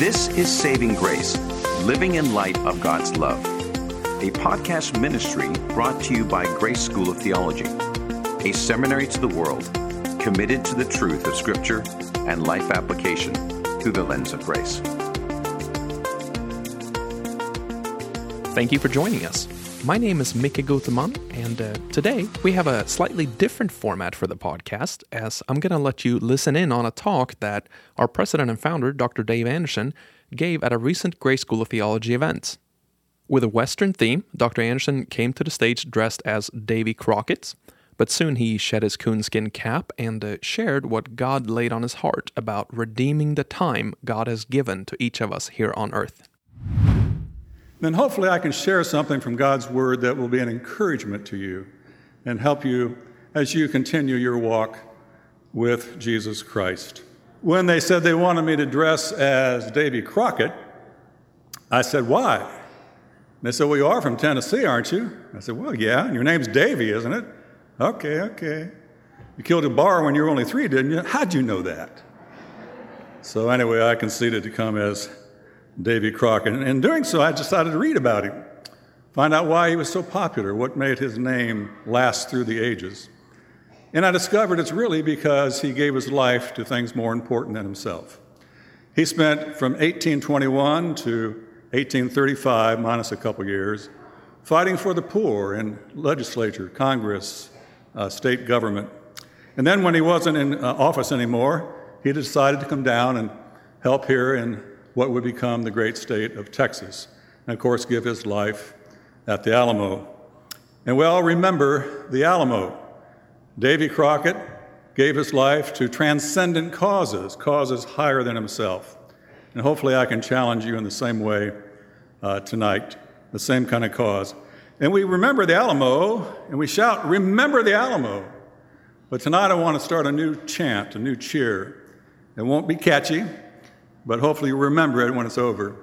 This is Saving Grace, living in light of God's love, a podcast ministry brought to you by Grace School of Theology, a seminary to the world committed to the truth of Scripture and life application through the lens of grace. Thank you for joining us. My name is Mickey Guteman, and uh, today we have a slightly different format for the podcast as I'm going to let you listen in on a talk that our president and founder, Dr. Dave Anderson, gave at a recent Grace School of Theology event. With a Western theme, Dr. Anderson came to the stage dressed as Davy Crockett, but soon he shed his coonskin cap and uh, shared what God laid on his heart about redeeming the time God has given to each of us here on earth then hopefully I can share something from God's Word that will be an encouragement to you and help you as you continue your walk with Jesus Christ. When they said they wanted me to dress as Davy Crockett, I said, Why? And they said, Well, you are from Tennessee, aren't you? I said, Well, yeah, your name's Davy, isn't it? Okay, okay. You killed a bar when you were only three, didn't you? How'd you know that? So, anyway, I conceded to come as Davy Crockett. And in doing so, I decided to read about him, find out why he was so popular, what made his name last through the ages. And I discovered it's really because he gave his life to things more important than himself. He spent from 1821 to 1835, minus a couple years, fighting for the poor in legislature, Congress, uh, state government. And then when he wasn't in uh, office anymore, he decided to come down and help here in what would become the great state of Texas, and of course, give his life at the Alamo. And we all remember the Alamo. Davy Crockett gave his life to transcendent causes, causes higher than himself. And hopefully, I can challenge you in the same way uh, tonight, the same kind of cause. And we remember the Alamo, and we shout, Remember the Alamo. But tonight, I want to start a new chant, a new cheer. It won't be catchy, but hopefully you'll remember it when it's over.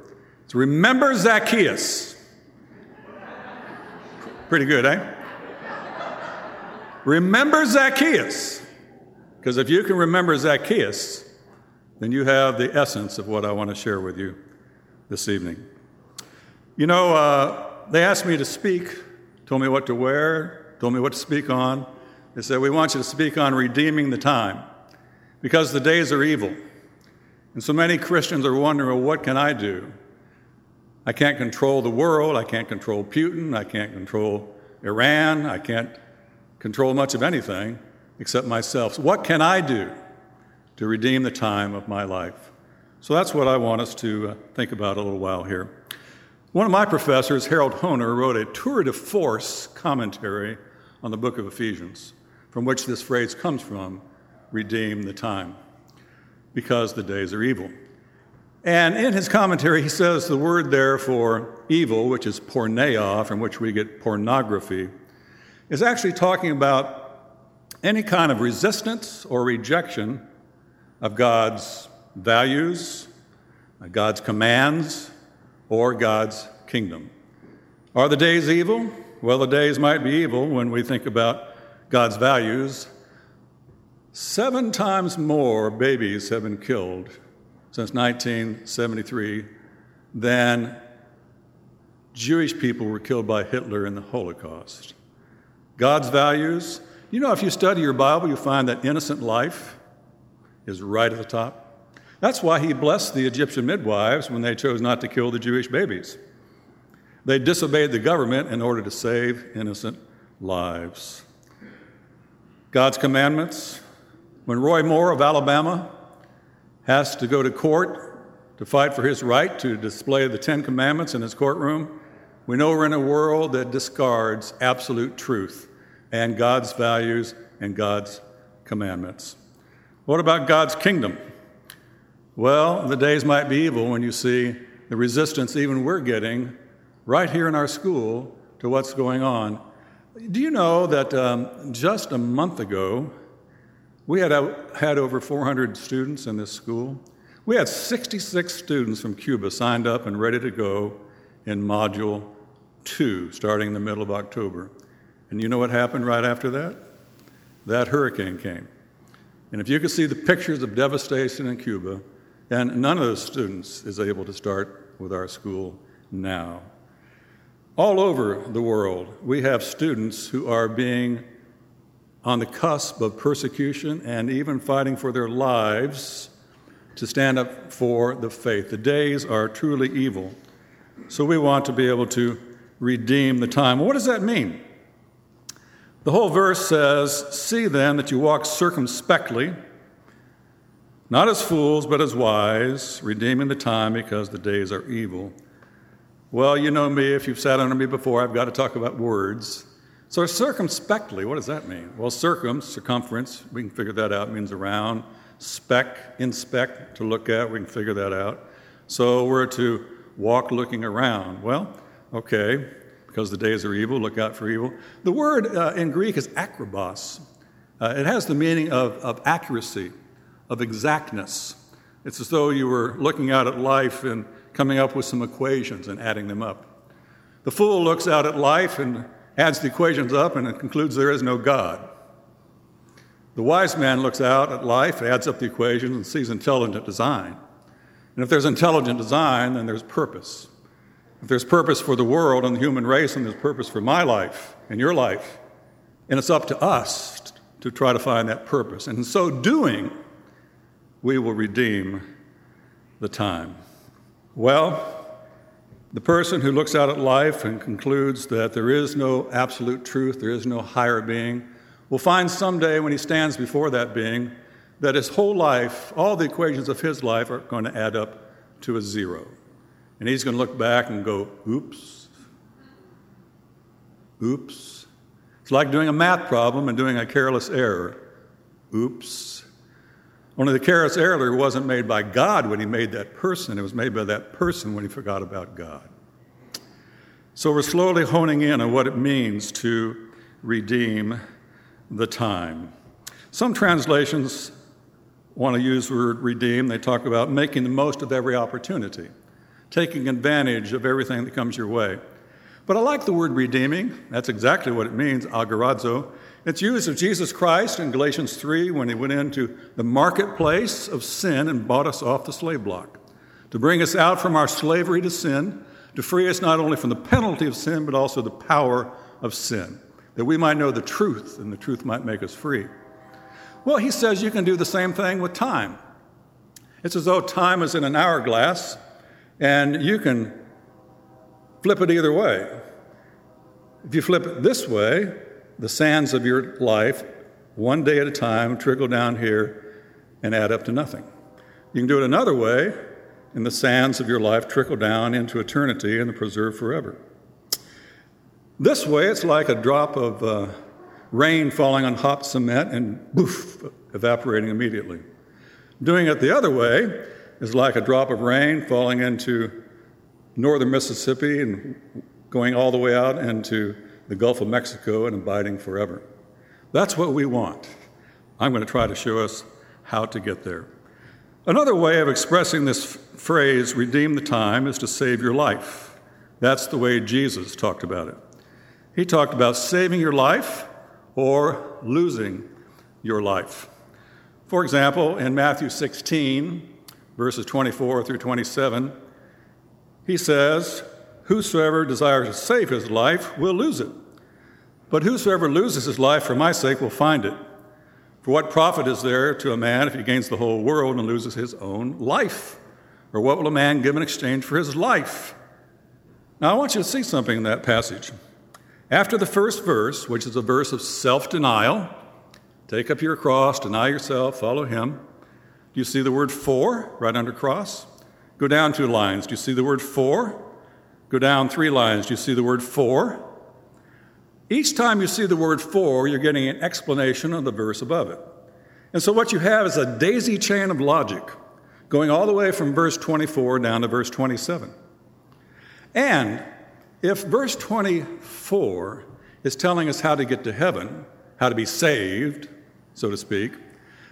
It's remember Zacchaeus. Pretty good, eh? Remember Zacchaeus. Because if you can remember Zacchaeus, then you have the essence of what I want to share with you this evening. You know, uh, they asked me to speak, told me what to wear, told me what to speak on. They said, We want you to speak on redeeming the time because the days are evil. And so many Christians are wondering, well, what can I do? I can't control the world. I can't control Putin. I can't control Iran. I can't control much of anything except myself. So what can I do to redeem the time of my life? So that's what I want us to uh, think about a little while here. One of my professors, Harold Hoehner, wrote a tour de force commentary on the book of Ephesians, from which this phrase comes from redeem the time because the days are evil. And in his commentary, he says the word there for evil, which is porneia, from which we get pornography, is actually talking about any kind of resistance or rejection of God's values, God's commands, or God's kingdom. Are the days evil? Well, the days might be evil when we think about God's values Seven times more babies have been killed since 1973 than Jewish people were killed by Hitler in the Holocaust. God's values, you know, if you study your Bible, you find that innocent life is right at the top. That's why he blessed the Egyptian midwives when they chose not to kill the Jewish babies. They disobeyed the government in order to save innocent lives. God's commandments, when Roy Moore of Alabama has to go to court to fight for his right to display the Ten Commandments in his courtroom, we know we're in a world that discards absolute truth and God's values and God's commandments. What about God's kingdom? Well, the days might be evil when you see the resistance even we're getting right here in our school to what's going on. Do you know that um, just a month ago, we had, uh, had over 400 students in this school. We had 66 students from Cuba signed up and ready to go in Module 2, starting in the middle of October. And you know what happened right after that? That hurricane came. And if you could see the pictures of devastation in Cuba, And none of those students is able to start with our school now. All over the world, we have students who are being on the cusp of persecution and even fighting for their lives to stand up for the faith. The days are truly evil. So we want to be able to redeem the time. What does that mean? The whole verse says, See then that you walk circumspectly, not as fools, but as wise, redeeming the time because the days are evil. Well, you know me, if you've sat under me before, I've got to talk about words. So, circumspectly, what does that mean? Well, circum, circumference, we can figure that out, means around. Spec, inspect, to look at, we can figure that out. So, we're to walk looking around. Well, okay, because the days are evil, look out for evil. The word uh, in Greek is akribos. Uh, it has the meaning of, of accuracy, of exactness. It's as though you were looking out at life and coming up with some equations and adding them up. The fool looks out at life and adds the equations up and concludes there is no God. The wise man looks out at life, adds up the equations, and sees intelligent design. And if there's intelligent design, then there's purpose. If there's purpose for the world and the human race, and there's purpose for my life and your life, and it's up to us to try to find that purpose. And in so doing, we will redeem the time. Well, the person who looks out at life and concludes that there is no absolute truth, there is no higher being, will find someday when he stands before that being that his whole life, all the equations of his life, are going to add up to a zero. And he's going to look back and go, oops, oops. It's like doing a math problem and doing a careless error. Oops. Only the careless error wasn't made by God when he made that person, it was made by that person when he forgot about God. So we're slowly honing in on what it means to redeem the time. Some translations want to use the word redeem. They talk about making the most of every opportunity, taking advantage of everything that comes your way. But I like the word redeeming. That's exactly what it means, agorazo. It's used of Jesus Christ in Galatians 3 when he went into the marketplace of sin and bought us off the slave block to bring us out from our slavery to sin, to free us not only from the penalty of sin, but also the power of sin, that we might know the truth and the truth might make us free. Well, he says you can do the same thing with time. It's as though time is in an hourglass and you can flip it either way. If you flip it this way, the sands of your life, one day at a time, trickle down here and add up to nothing. You can do it another way, and the sands of your life trickle down into eternity and preserve forever. This way, it's like a drop of uh, rain falling on hot cement and boof, evaporating immediately. Doing it the other way is like a drop of rain falling into northern Mississippi and going all the way out into the Gulf of Mexico and abiding forever. That's what we want. I'm going to try to show us how to get there. Another way of expressing this phrase, redeem the time, is to save your life. That's the way Jesus talked about it. He talked about saving your life or losing your life. For example, in Matthew 16, verses 24 through 27, he says, Whosoever desires to save his life will lose it. But whosoever loses his life for my sake will find it. For what profit is there to a man if he gains the whole world and loses his own life? Or what will a man give in exchange for his life? Now, I want you to see something in that passage. After the first verse, which is a verse of self denial, take up your cross, deny yourself, follow him. Do you see the word for right under cross? Go down two lines. Do you see the word for? Go down three lines. Do you see the word for? Each time you see the word for, you're getting an explanation of the verse above it. And so what you have is a daisy chain of logic going all the way from verse 24 down to verse 27. And if verse 24 is telling us how to get to heaven, how to be saved, so to speak,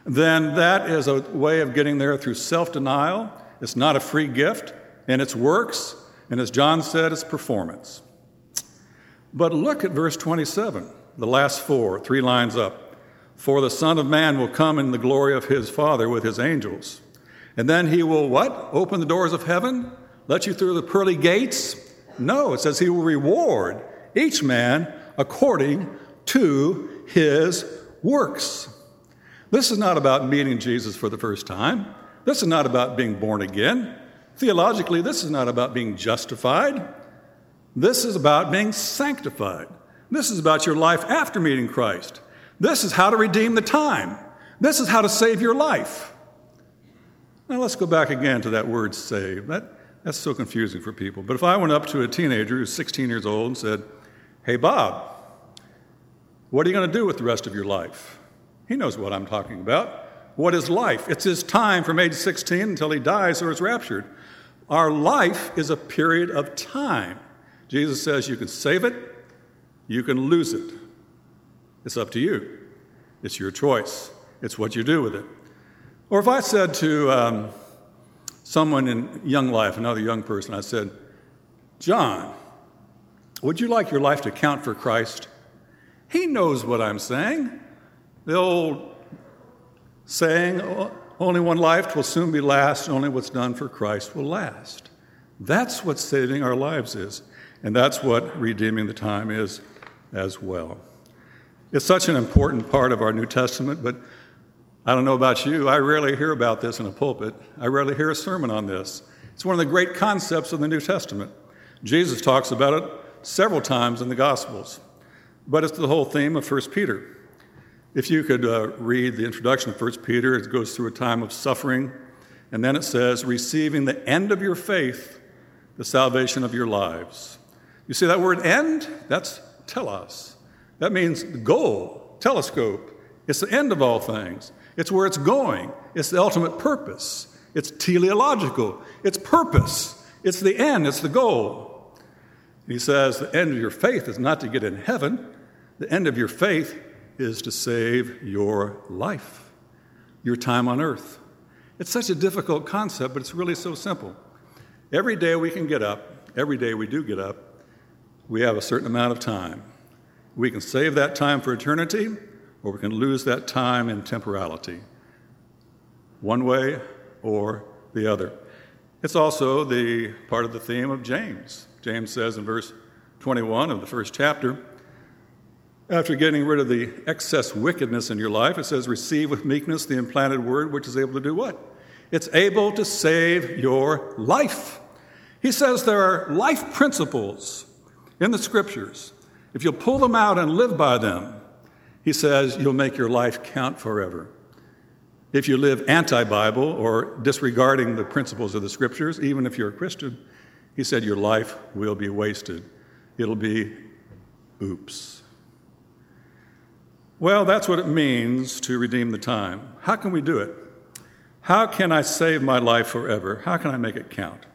then that is a way of getting there through self denial. It's not a free gift, and it's works and as John said, it's performance. But look at verse 27, the last four, three lines up. For the Son of Man will come in the glory of his Father with his angels, And then he will what? Open the doors of heaven? Let you through the pearly gates? No, it says he will reward each man according to his works. This is not about meeting Jesus for the first time. This is not about being born again. Theologically, this is not about being justified. This is about being sanctified. This is about your life after meeting Christ. This is how to redeem the time. This is how to save your life. Now let's go back again to that word save. That, that's so confusing for people. But if I went up to a teenager who's 16 years old and said, Hey, Bob, what are you going to do with the rest of your life? He knows what I'm talking about. What is life? It's his time from age 16 until he dies or is raptured. Our life is a period of time. Jesus says you can save it, you can lose it. It's up to you. It's your choice. It's what you do with it. Or if I said to um, someone in young life, another young person, I said, John, would you like your life to count for Christ? He knows what I'm saying. The old saying, only one life will soon be last, only what's done for Christ will last. That's what saving our lives is, and that's what redeeming the time is as well. It's such an important part of our New Testament, but I don't know about you, I rarely hear about this in a pulpit. I rarely hear a sermon on this. It's one of the great concepts of the New Testament. Jesus talks about it several times in the Gospels, but it's the whole theme of 1 Peter. If you could uh, read the introduction of 1 Peter, it goes through a time of suffering, and then it says, receiving the end of your faith, the salvation of your lives. You see that word end? That's telos. That means goal, telescope. It's the end of all things. It's where it's going. It's the ultimate purpose. It's teleological. It's purpose. It's the end. It's the goal. He says the end of your faith is not to get in heaven. The end of your faith is to save your life, your time on earth. It's such a difficult concept, but it's really so simple. Every day we can get up, every day we do get up, we have a certain amount of time. We can save that time for eternity, or we can lose that time in temporality. One way or the other. It's also the part of the theme of James. James says in verse 21 of the first chapter, after getting rid of the excess wickedness in your life, it says, Receive with meekness the implanted word, which is able to do what? It's able to save your life. He says there are life principles in the scriptures. If you'll pull them out and live by them, he says you'll make your life count forever. If you live anti Bible or disregarding the principles of the scriptures, even if you're a Christian, he said your life will be wasted. It'll be oops. Well, that's what it means to redeem the time. How can we do it? How can I save my life forever? How can I make it count?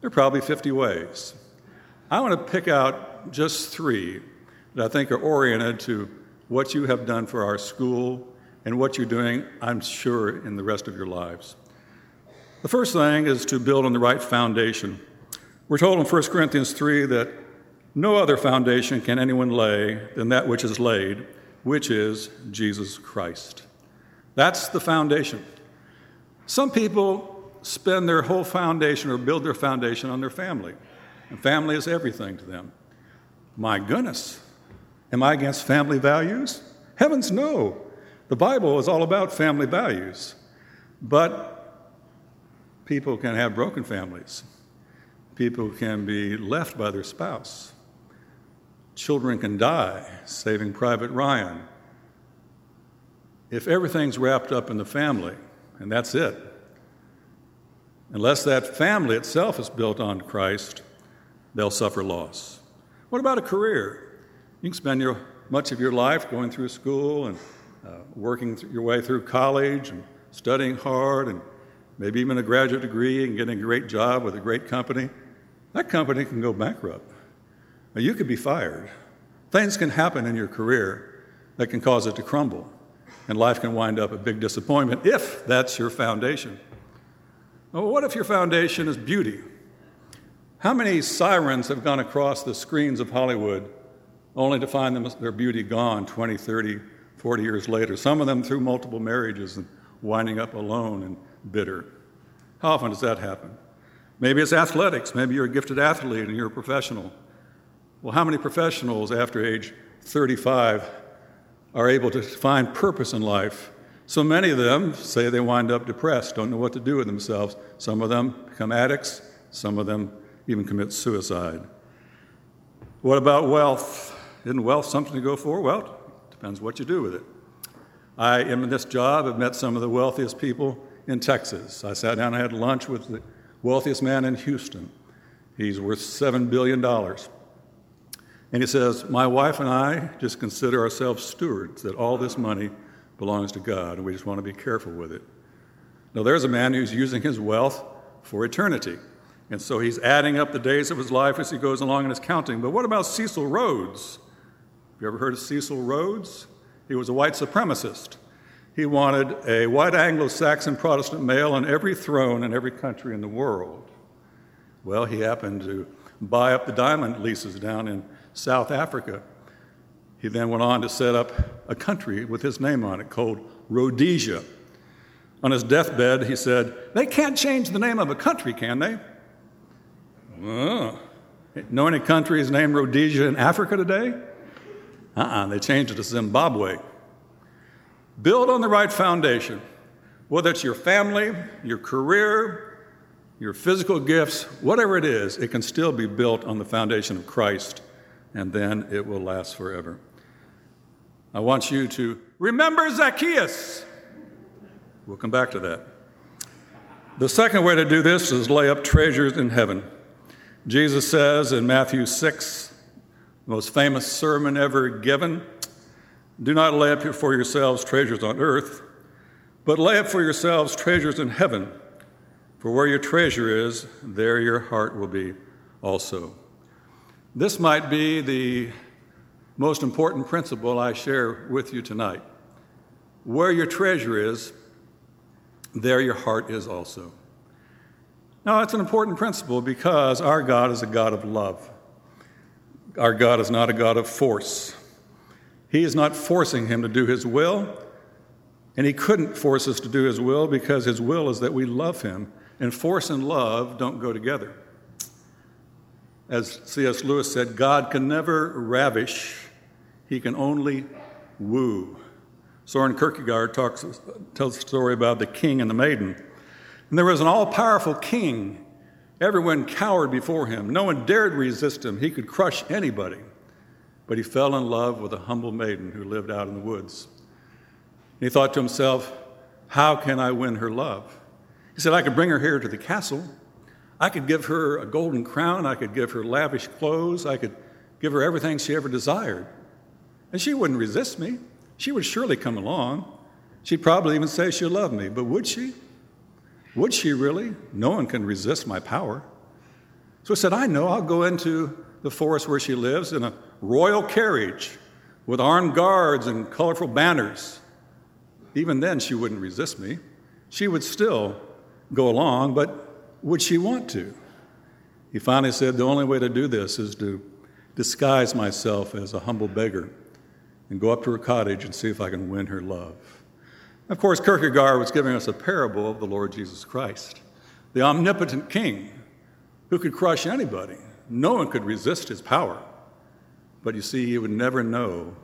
There are probably 50 ways. I want to pick out just three that I think are oriented to what you have done for our school and what you're doing, I'm sure, in the rest of your lives. The first thing is to build on the right foundation. We're told in 1 Corinthians 3 that no other foundation can anyone lay than that which is laid which is Jesus Christ. That's the foundation. Some people spend their whole foundation or build their foundation on their family, and family is everything to them. My goodness, am I against family values? Heavens, no. The Bible is all about family values. But people can have broken families, people can be left by their spouse. Children can die, saving Private Ryan. If everything's wrapped up in the family, and that's it, unless that family itself is built on Christ, they'll suffer loss. What about a career? You can spend your, much of your life going through school and uh, working your way through college and studying hard and maybe even a graduate degree and getting a great job with a great company. That company can go bankrupt. Now, you could be fired. Things can happen in your career that can cause it to crumble, and life can wind up a big disappointment if that's your foundation. Well, what if your foundation is beauty? How many sirens have gone across the screens of Hollywood only to find them, their beauty gone 20, 30, 40 years later? Some of them through multiple marriages and winding up alone and bitter. How often does that happen? Maybe it's athletics. Maybe you're a gifted athlete and you're a professional. Well, how many professionals after age 35 are able to find purpose in life? So many of them say they wind up depressed, don't know what to do with themselves. Some of them become addicts, some of them even commit suicide. What about wealth? Isn't wealth something to go for? Well, depends what you do with it. I am in this job, I've met some of the wealthiest people in Texas. I sat down and had lunch with the wealthiest man in Houston. He's worth $7 billion. And he says, My wife and I just consider ourselves stewards, that all this money belongs to God, and we just want to be careful with it. Now, there's a man who's using his wealth for eternity. And so he's adding up the days of his life as he goes along and is counting. But what about Cecil Rhodes? Have you ever heard of Cecil Rhodes? He was a white supremacist. He wanted a white Anglo Saxon Protestant male on every throne in every country in the world. Well, he happened to buy up the diamond leases down in South Africa. He then went on to set up a country with his name on it called Rhodesia. On his deathbed, he said, They can't change the name of a country, can they? Oh. Know any countries named Rhodesia in Africa today? Uh uh-uh, uh they changed it to Zimbabwe. Build on the right foundation, whether it's your family, your career, your physical gifts, whatever it is, it can still be built on the foundation of Christ, and then it will last forever. I want you to remember Zacchaeus. We'll come back to that. The second way to do this is lay up treasures in heaven. Jesus says in Matthew 6, the most famous sermon ever given, do not lay up for yourselves treasures on earth, but lay up for yourselves treasures in heaven. For where your treasure is, there your heart will be also. This might be the most important principle I share with you tonight. Where your treasure is, there your heart is also. Now, that's an important principle because our God is a God of love. Our God is not a God of force. He is not forcing him to do his will, and he couldn't force us to do his will because his will is that we love him, and force and love don't go together. As C.S. Lewis said, God can never ravish, he can only woo. Soren Kierkegaard talks, tells a story about the king and the maiden. And there was an all powerful king. Everyone cowered before him. No one dared resist him. He could crush anybody. But he fell in love with a humble maiden who lived out in the woods. And he thought to himself, How can I win her love? He said, I could bring her here to the castle. I could give her a golden crown. I could give her lavish clothes. I could give her everything she ever desired. And she wouldn't resist me. She would surely come along. She'd probably even say she loved me, but would she? Would she really? No one can resist my power. So I said, I know, I'll go into the forest where she lives in a royal carriage with armed guards and colorful banners. Even then, she wouldn't resist me. She would still go along, but would she want to? He finally said, The only way to do this is to disguise myself as a humble beggar and go up to her cottage and see if I can win her love. Of course, Kierkegaard was giving us a parable of the Lord Jesus Christ, the omnipotent king who could crush anybody. No one could resist his power. But you see, he would never know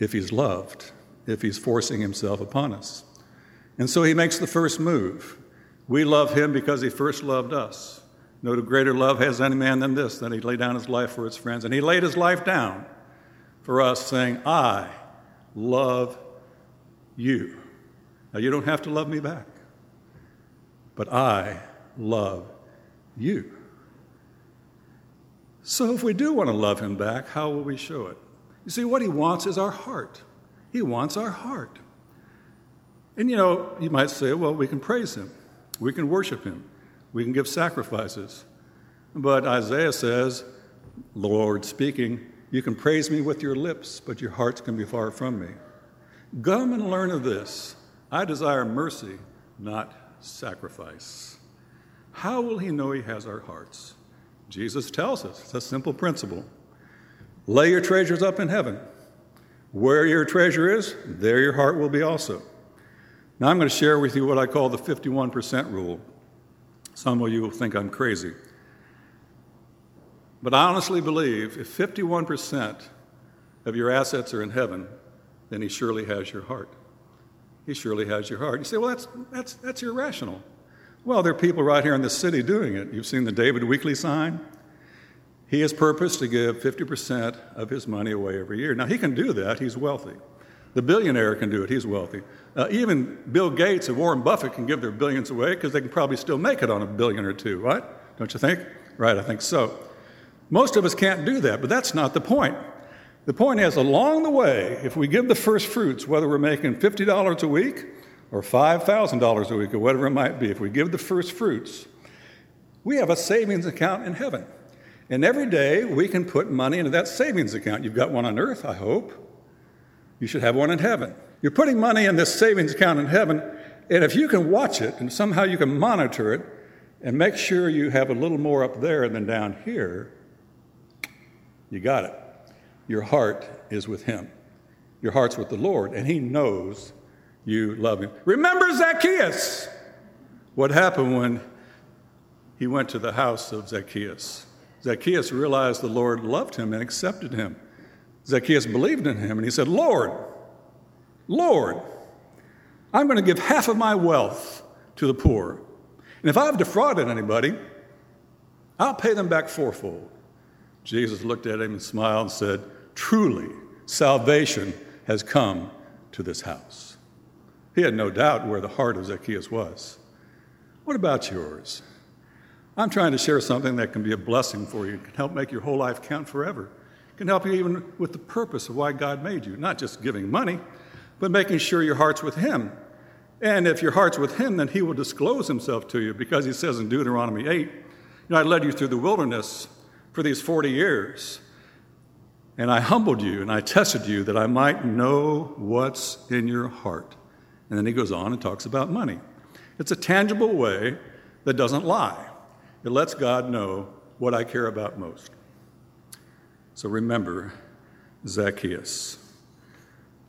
if he's loved, if he's forcing himself upon us. And so he makes the first move. We love him because he first loved us. No greater love has any man than this, that he laid down his life for his friends. And he laid his life down for us, saying, I love you. Now, you don't have to love me back, but I love you. So, if we do want to love him back, how will we show it? You see, what he wants is our heart. He wants our heart. And you know, you might say, well, we can praise him, we can worship him, we can give sacrifices. But Isaiah says, Lord speaking, you can praise me with your lips, but your hearts can be far from me. Come and learn of this. I desire mercy, not sacrifice. How will he know he has our hearts? Jesus tells us it's a simple principle. Lay your treasures up in heaven. Where your treasure is, there your heart will be also. Now I'm going to share with you what I call the 51% rule. Some of you will think I'm crazy. But I honestly believe if 51% of your assets are in heaven, then He surely has your heart. He surely has your heart. You say, well, that's, that's, that's irrational. Well, there are people right here in the city doing it. You've seen the David Weekley sign. He has purposed to give 50% of his money away every year. Now, he can do that, he's wealthy. The billionaire can do it, he's wealthy. Uh, even Bill Gates and Warren Buffett can give their billions away because they can probably still make it on a billion or two, right? Don't you think? Right, I think so. Most of us can't do that, but that's not the point. The point is, along the way, if we give the first fruits, whether we're making $50 a week or $5,000 a week or whatever it might be, if we give the first fruits, we have a savings account in heaven. And every day we can put money into that savings account. You've got one on earth, I hope. You should have one in heaven. You're putting money in this savings account in heaven, and if you can watch it and somehow you can monitor it and make sure you have a little more up there than down here, you got it your heart is with Him. Your heart's with the Lord, and He knows you love Him. Remember Zacchaeus! What happened when he went to the house of Zacchaeus? Zacchaeus realized the Lord loved him and accepted him. Zacchaeus believed in him, and he said, Lord, Lord, I'm going to give half of my wealth to the poor. And if I've defrauded anybody, I'll pay them back fourfold. Jesus looked at him and smiled and said, Truly, salvation has come to this house. He had no doubt where the heart of Zacchaeus was. What about yours? I'm trying to share something that can be a blessing for you, can help make your whole life count forever, can help you even with the purpose of why God made you, not just giving money, but making sure your heart's with Him. And if your heart's with Him, then He will disclose Himself to you because He says in Deuteronomy 8, you know, I led you through the wilderness for these 40 years. And I humbled you and I tested you that I might know what's in your heart. And then he goes on and talks about money. It's a tangible way that doesn't lie. It lets God know what I care about most. So remember Zacchaeus.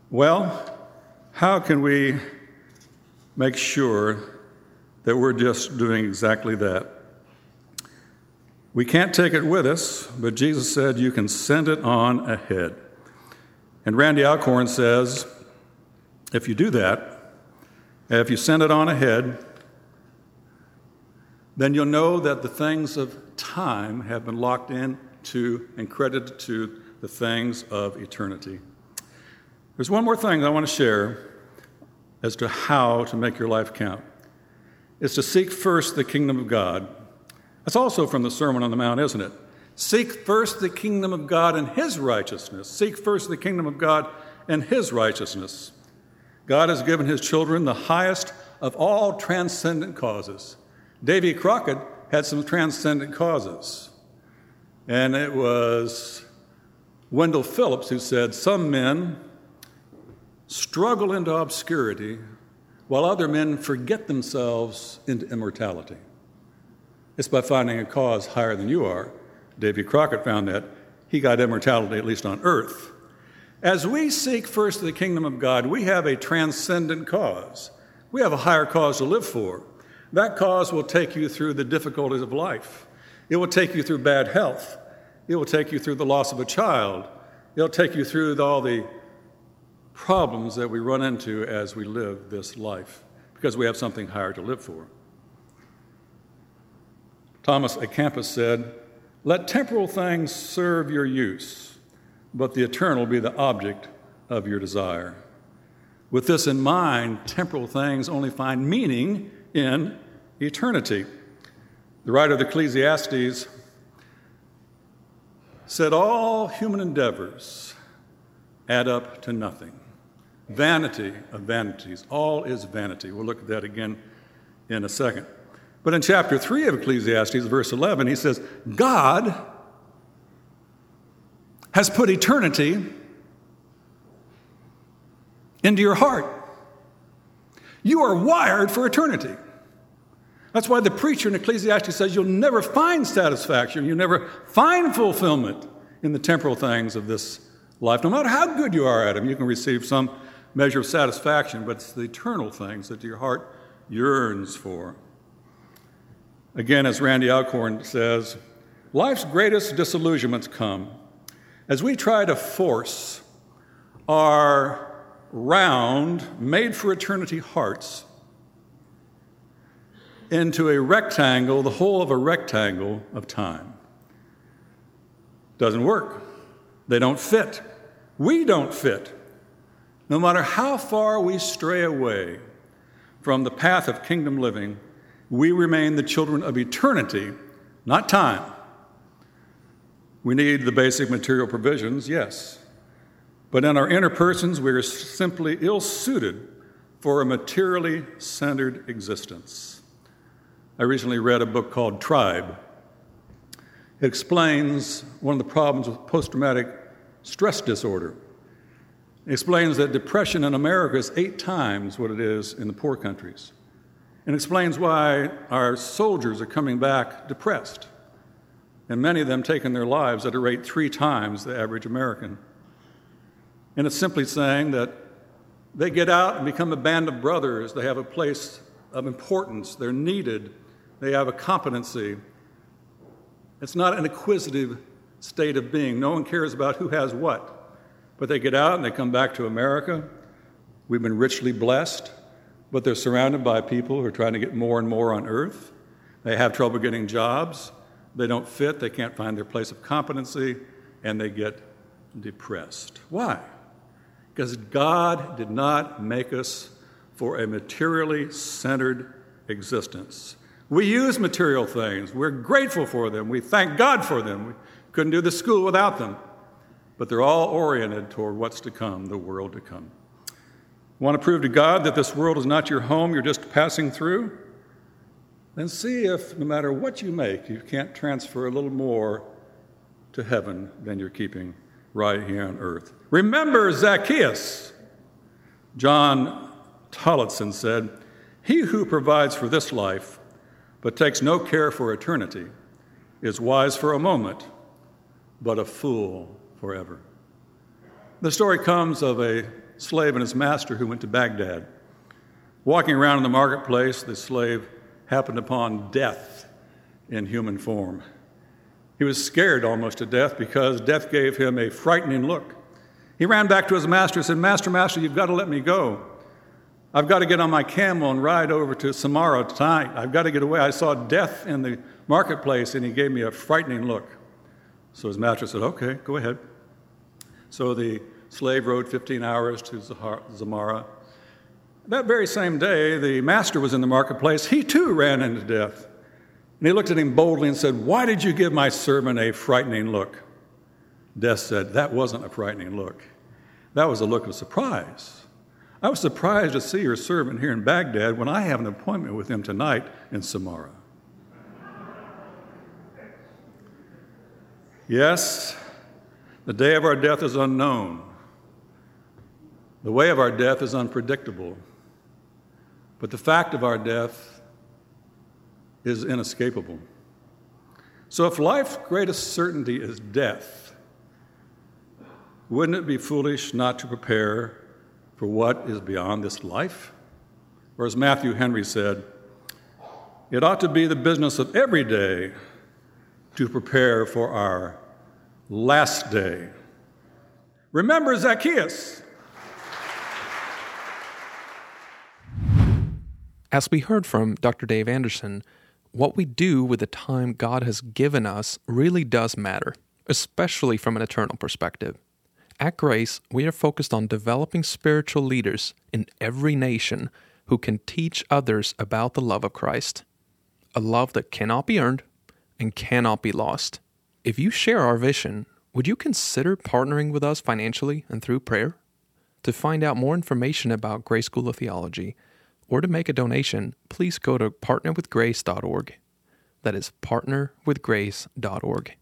Well, how can we make sure that we're just doing exactly that? We can't take it with us, but Jesus said you can send it on ahead. And Randy Alcorn says if you do that, if you send it on ahead, then you'll know that the things of time have been locked in to and credited to the things of eternity. There's one more thing I want to share as to how to make your life count. It's to seek first the kingdom of God that's also from the Sermon on the Mount, isn't it? Seek first the kingdom of God and his righteousness. Seek first the kingdom of God and his righteousness. God has given his children the highest of all transcendent causes. Davy Crockett had some transcendent causes. And it was Wendell Phillips who said, Some men struggle into obscurity while other men forget themselves into immortality. It's by finding a cause higher than you are. Davy Crockett found that. He got immortality, at least on earth. As we seek first the kingdom of God, we have a transcendent cause. We have a higher cause to live for. That cause will take you through the difficulties of life. It will take you through bad health. It will take you through the loss of a child. It'll take you through all the problems that we run into as we live this life because we have something higher to live for. Thomas à Kempis said, Let temporal things serve your use, but the eternal be the object of your desire. With this in mind, temporal things only find meaning in eternity. The writer of the Ecclesiastes said, All human endeavors add up to nothing. Vanity of vanities. All is vanity. We'll look at that again in a second. But in chapter 3 of Ecclesiastes, verse 11, he says, God has put eternity into your heart. You are wired for eternity. That's why the preacher in Ecclesiastes says you'll never find satisfaction, you'll never find fulfillment in the temporal things of this life. No matter how good you are at them, you can receive some measure of satisfaction, but it's the eternal things that your heart yearns for. Again, as Randy Alcorn says, life's greatest disillusionments come as we try to force our round, made for eternity hearts into a rectangle, the whole of a rectangle of time. Doesn't work. They don't fit. We don't fit. No matter how far we stray away from the path of kingdom living, we remain the children of eternity, not time. We need the basic material provisions, yes. But in our inner persons, we are simply ill suited for a materially centered existence. I recently read a book called Tribe. It explains one of the problems with post traumatic stress disorder. It explains that depression in America is eight times what it is in the poor countries and explains why our soldiers are coming back depressed, and many of them taking their lives at a rate three times the average American. And it's simply saying that they get out and become a band of brothers, they have a place of importance, they're needed, they have a competency. It's not an acquisitive state of being. No one cares about who has what. But they get out and they come back to America. We've been richly blessed but they're surrounded by people who are trying to get more and more on earth. They have trouble getting jobs. They don't fit. They can't find their place of competency, and they get depressed. Why? Because God did not make us for a materially centered existence. We use material things. We're grateful for them. We thank God for them. We couldn't do the school without them. But they're all oriented toward what's to come, the world to come. Want to prove to God that this world is not your home, you're just passing through? Then see if, no matter what you make, you can't transfer a little more to heaven than you're keeping right here on earth. Remember Zacchaeus. John Tillotson said, He who provides for this life but takes no care for eternity is wise for a moment, but a fool forever. The story comes of a slave and his master who went to Baghdad. Walking around in the marketplace, the slave happened upon death in human form. He was scared almost to death because death gave him a frightening look. He ran back to his master and said, Master, Master, you've got to let me go. I've got to get on my camel and ride over to Samarra tonight. I've got to get away. I saw death in the marketplace, and he gave me a frightening look. So his master said, Okay, go ahead. So the slave rode 15 hours to Samarra. That very same day, the master was in the marketplace. He too ran into death. And he looked at him boldly and said, Why did you give my servant a frightening look? Death said, That wasn't a frightening look. That was a look of surprise. I was surprised to see your servant here in Baghdad when I have an appointment with him tonight in Samarra. Yes, the day of our death is unknown. The way of our death is unpredictable, but the fact of our death is inescapable. So, if life's greatest certainty is death, wouldn't it be foolish not to prepare for what is beyond this life? Or, as Matthew Henry said, it ought to be the business of every day to prepare for our last day. Remember Zacchaeus. As we heard from Dr. Dave Anderson, what we do with the time God has given us really does matter, especially from an eternal perspective. At Grace, we are focused on developing spiritual leaders in every nation who can teach others about the love of Christ, a love that cannot be earned and cannot be lost. If you share our vision, would you consider partnering with us financially and through prayer? To find out more information about Grace School of Theology, or to make a donation, please go to partnerwithgrace.org. That is partnerwithgrace.org.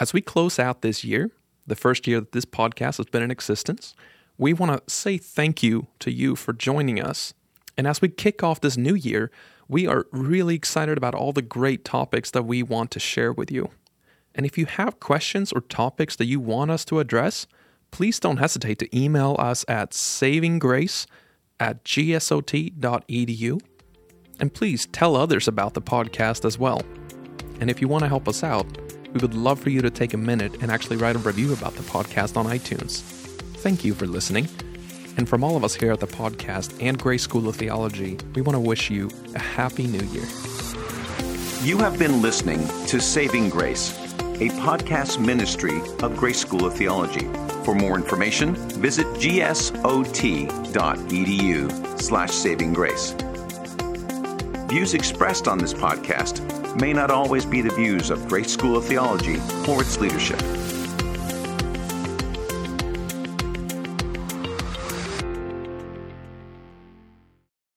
As we close out this year, the first year that this podcast has been in existence, we want to say thank you to you for joining us. And as we kick off this new year, we are really excited about all the great topics that we want to share with you. And if you have questions or topics that you want us to address, please don't hesitate to email us at savinggrace at gsot.edu. And please tell others about the podcast as well. And if you want to help us out, we would love for you to take a minute and actually write a review about the podcast on iTunes. Thank you for listening. And from all of us here at the podcast and Grace School of Theology, we want to wish you a happy new year. You have been listening to Saving Grace, a podcast ministry of Grace School of Theology. For more information, visit gsot.edu slash saving grace. Views expressed on this podcast may not always be the views of Grace School of Theology or its leadership.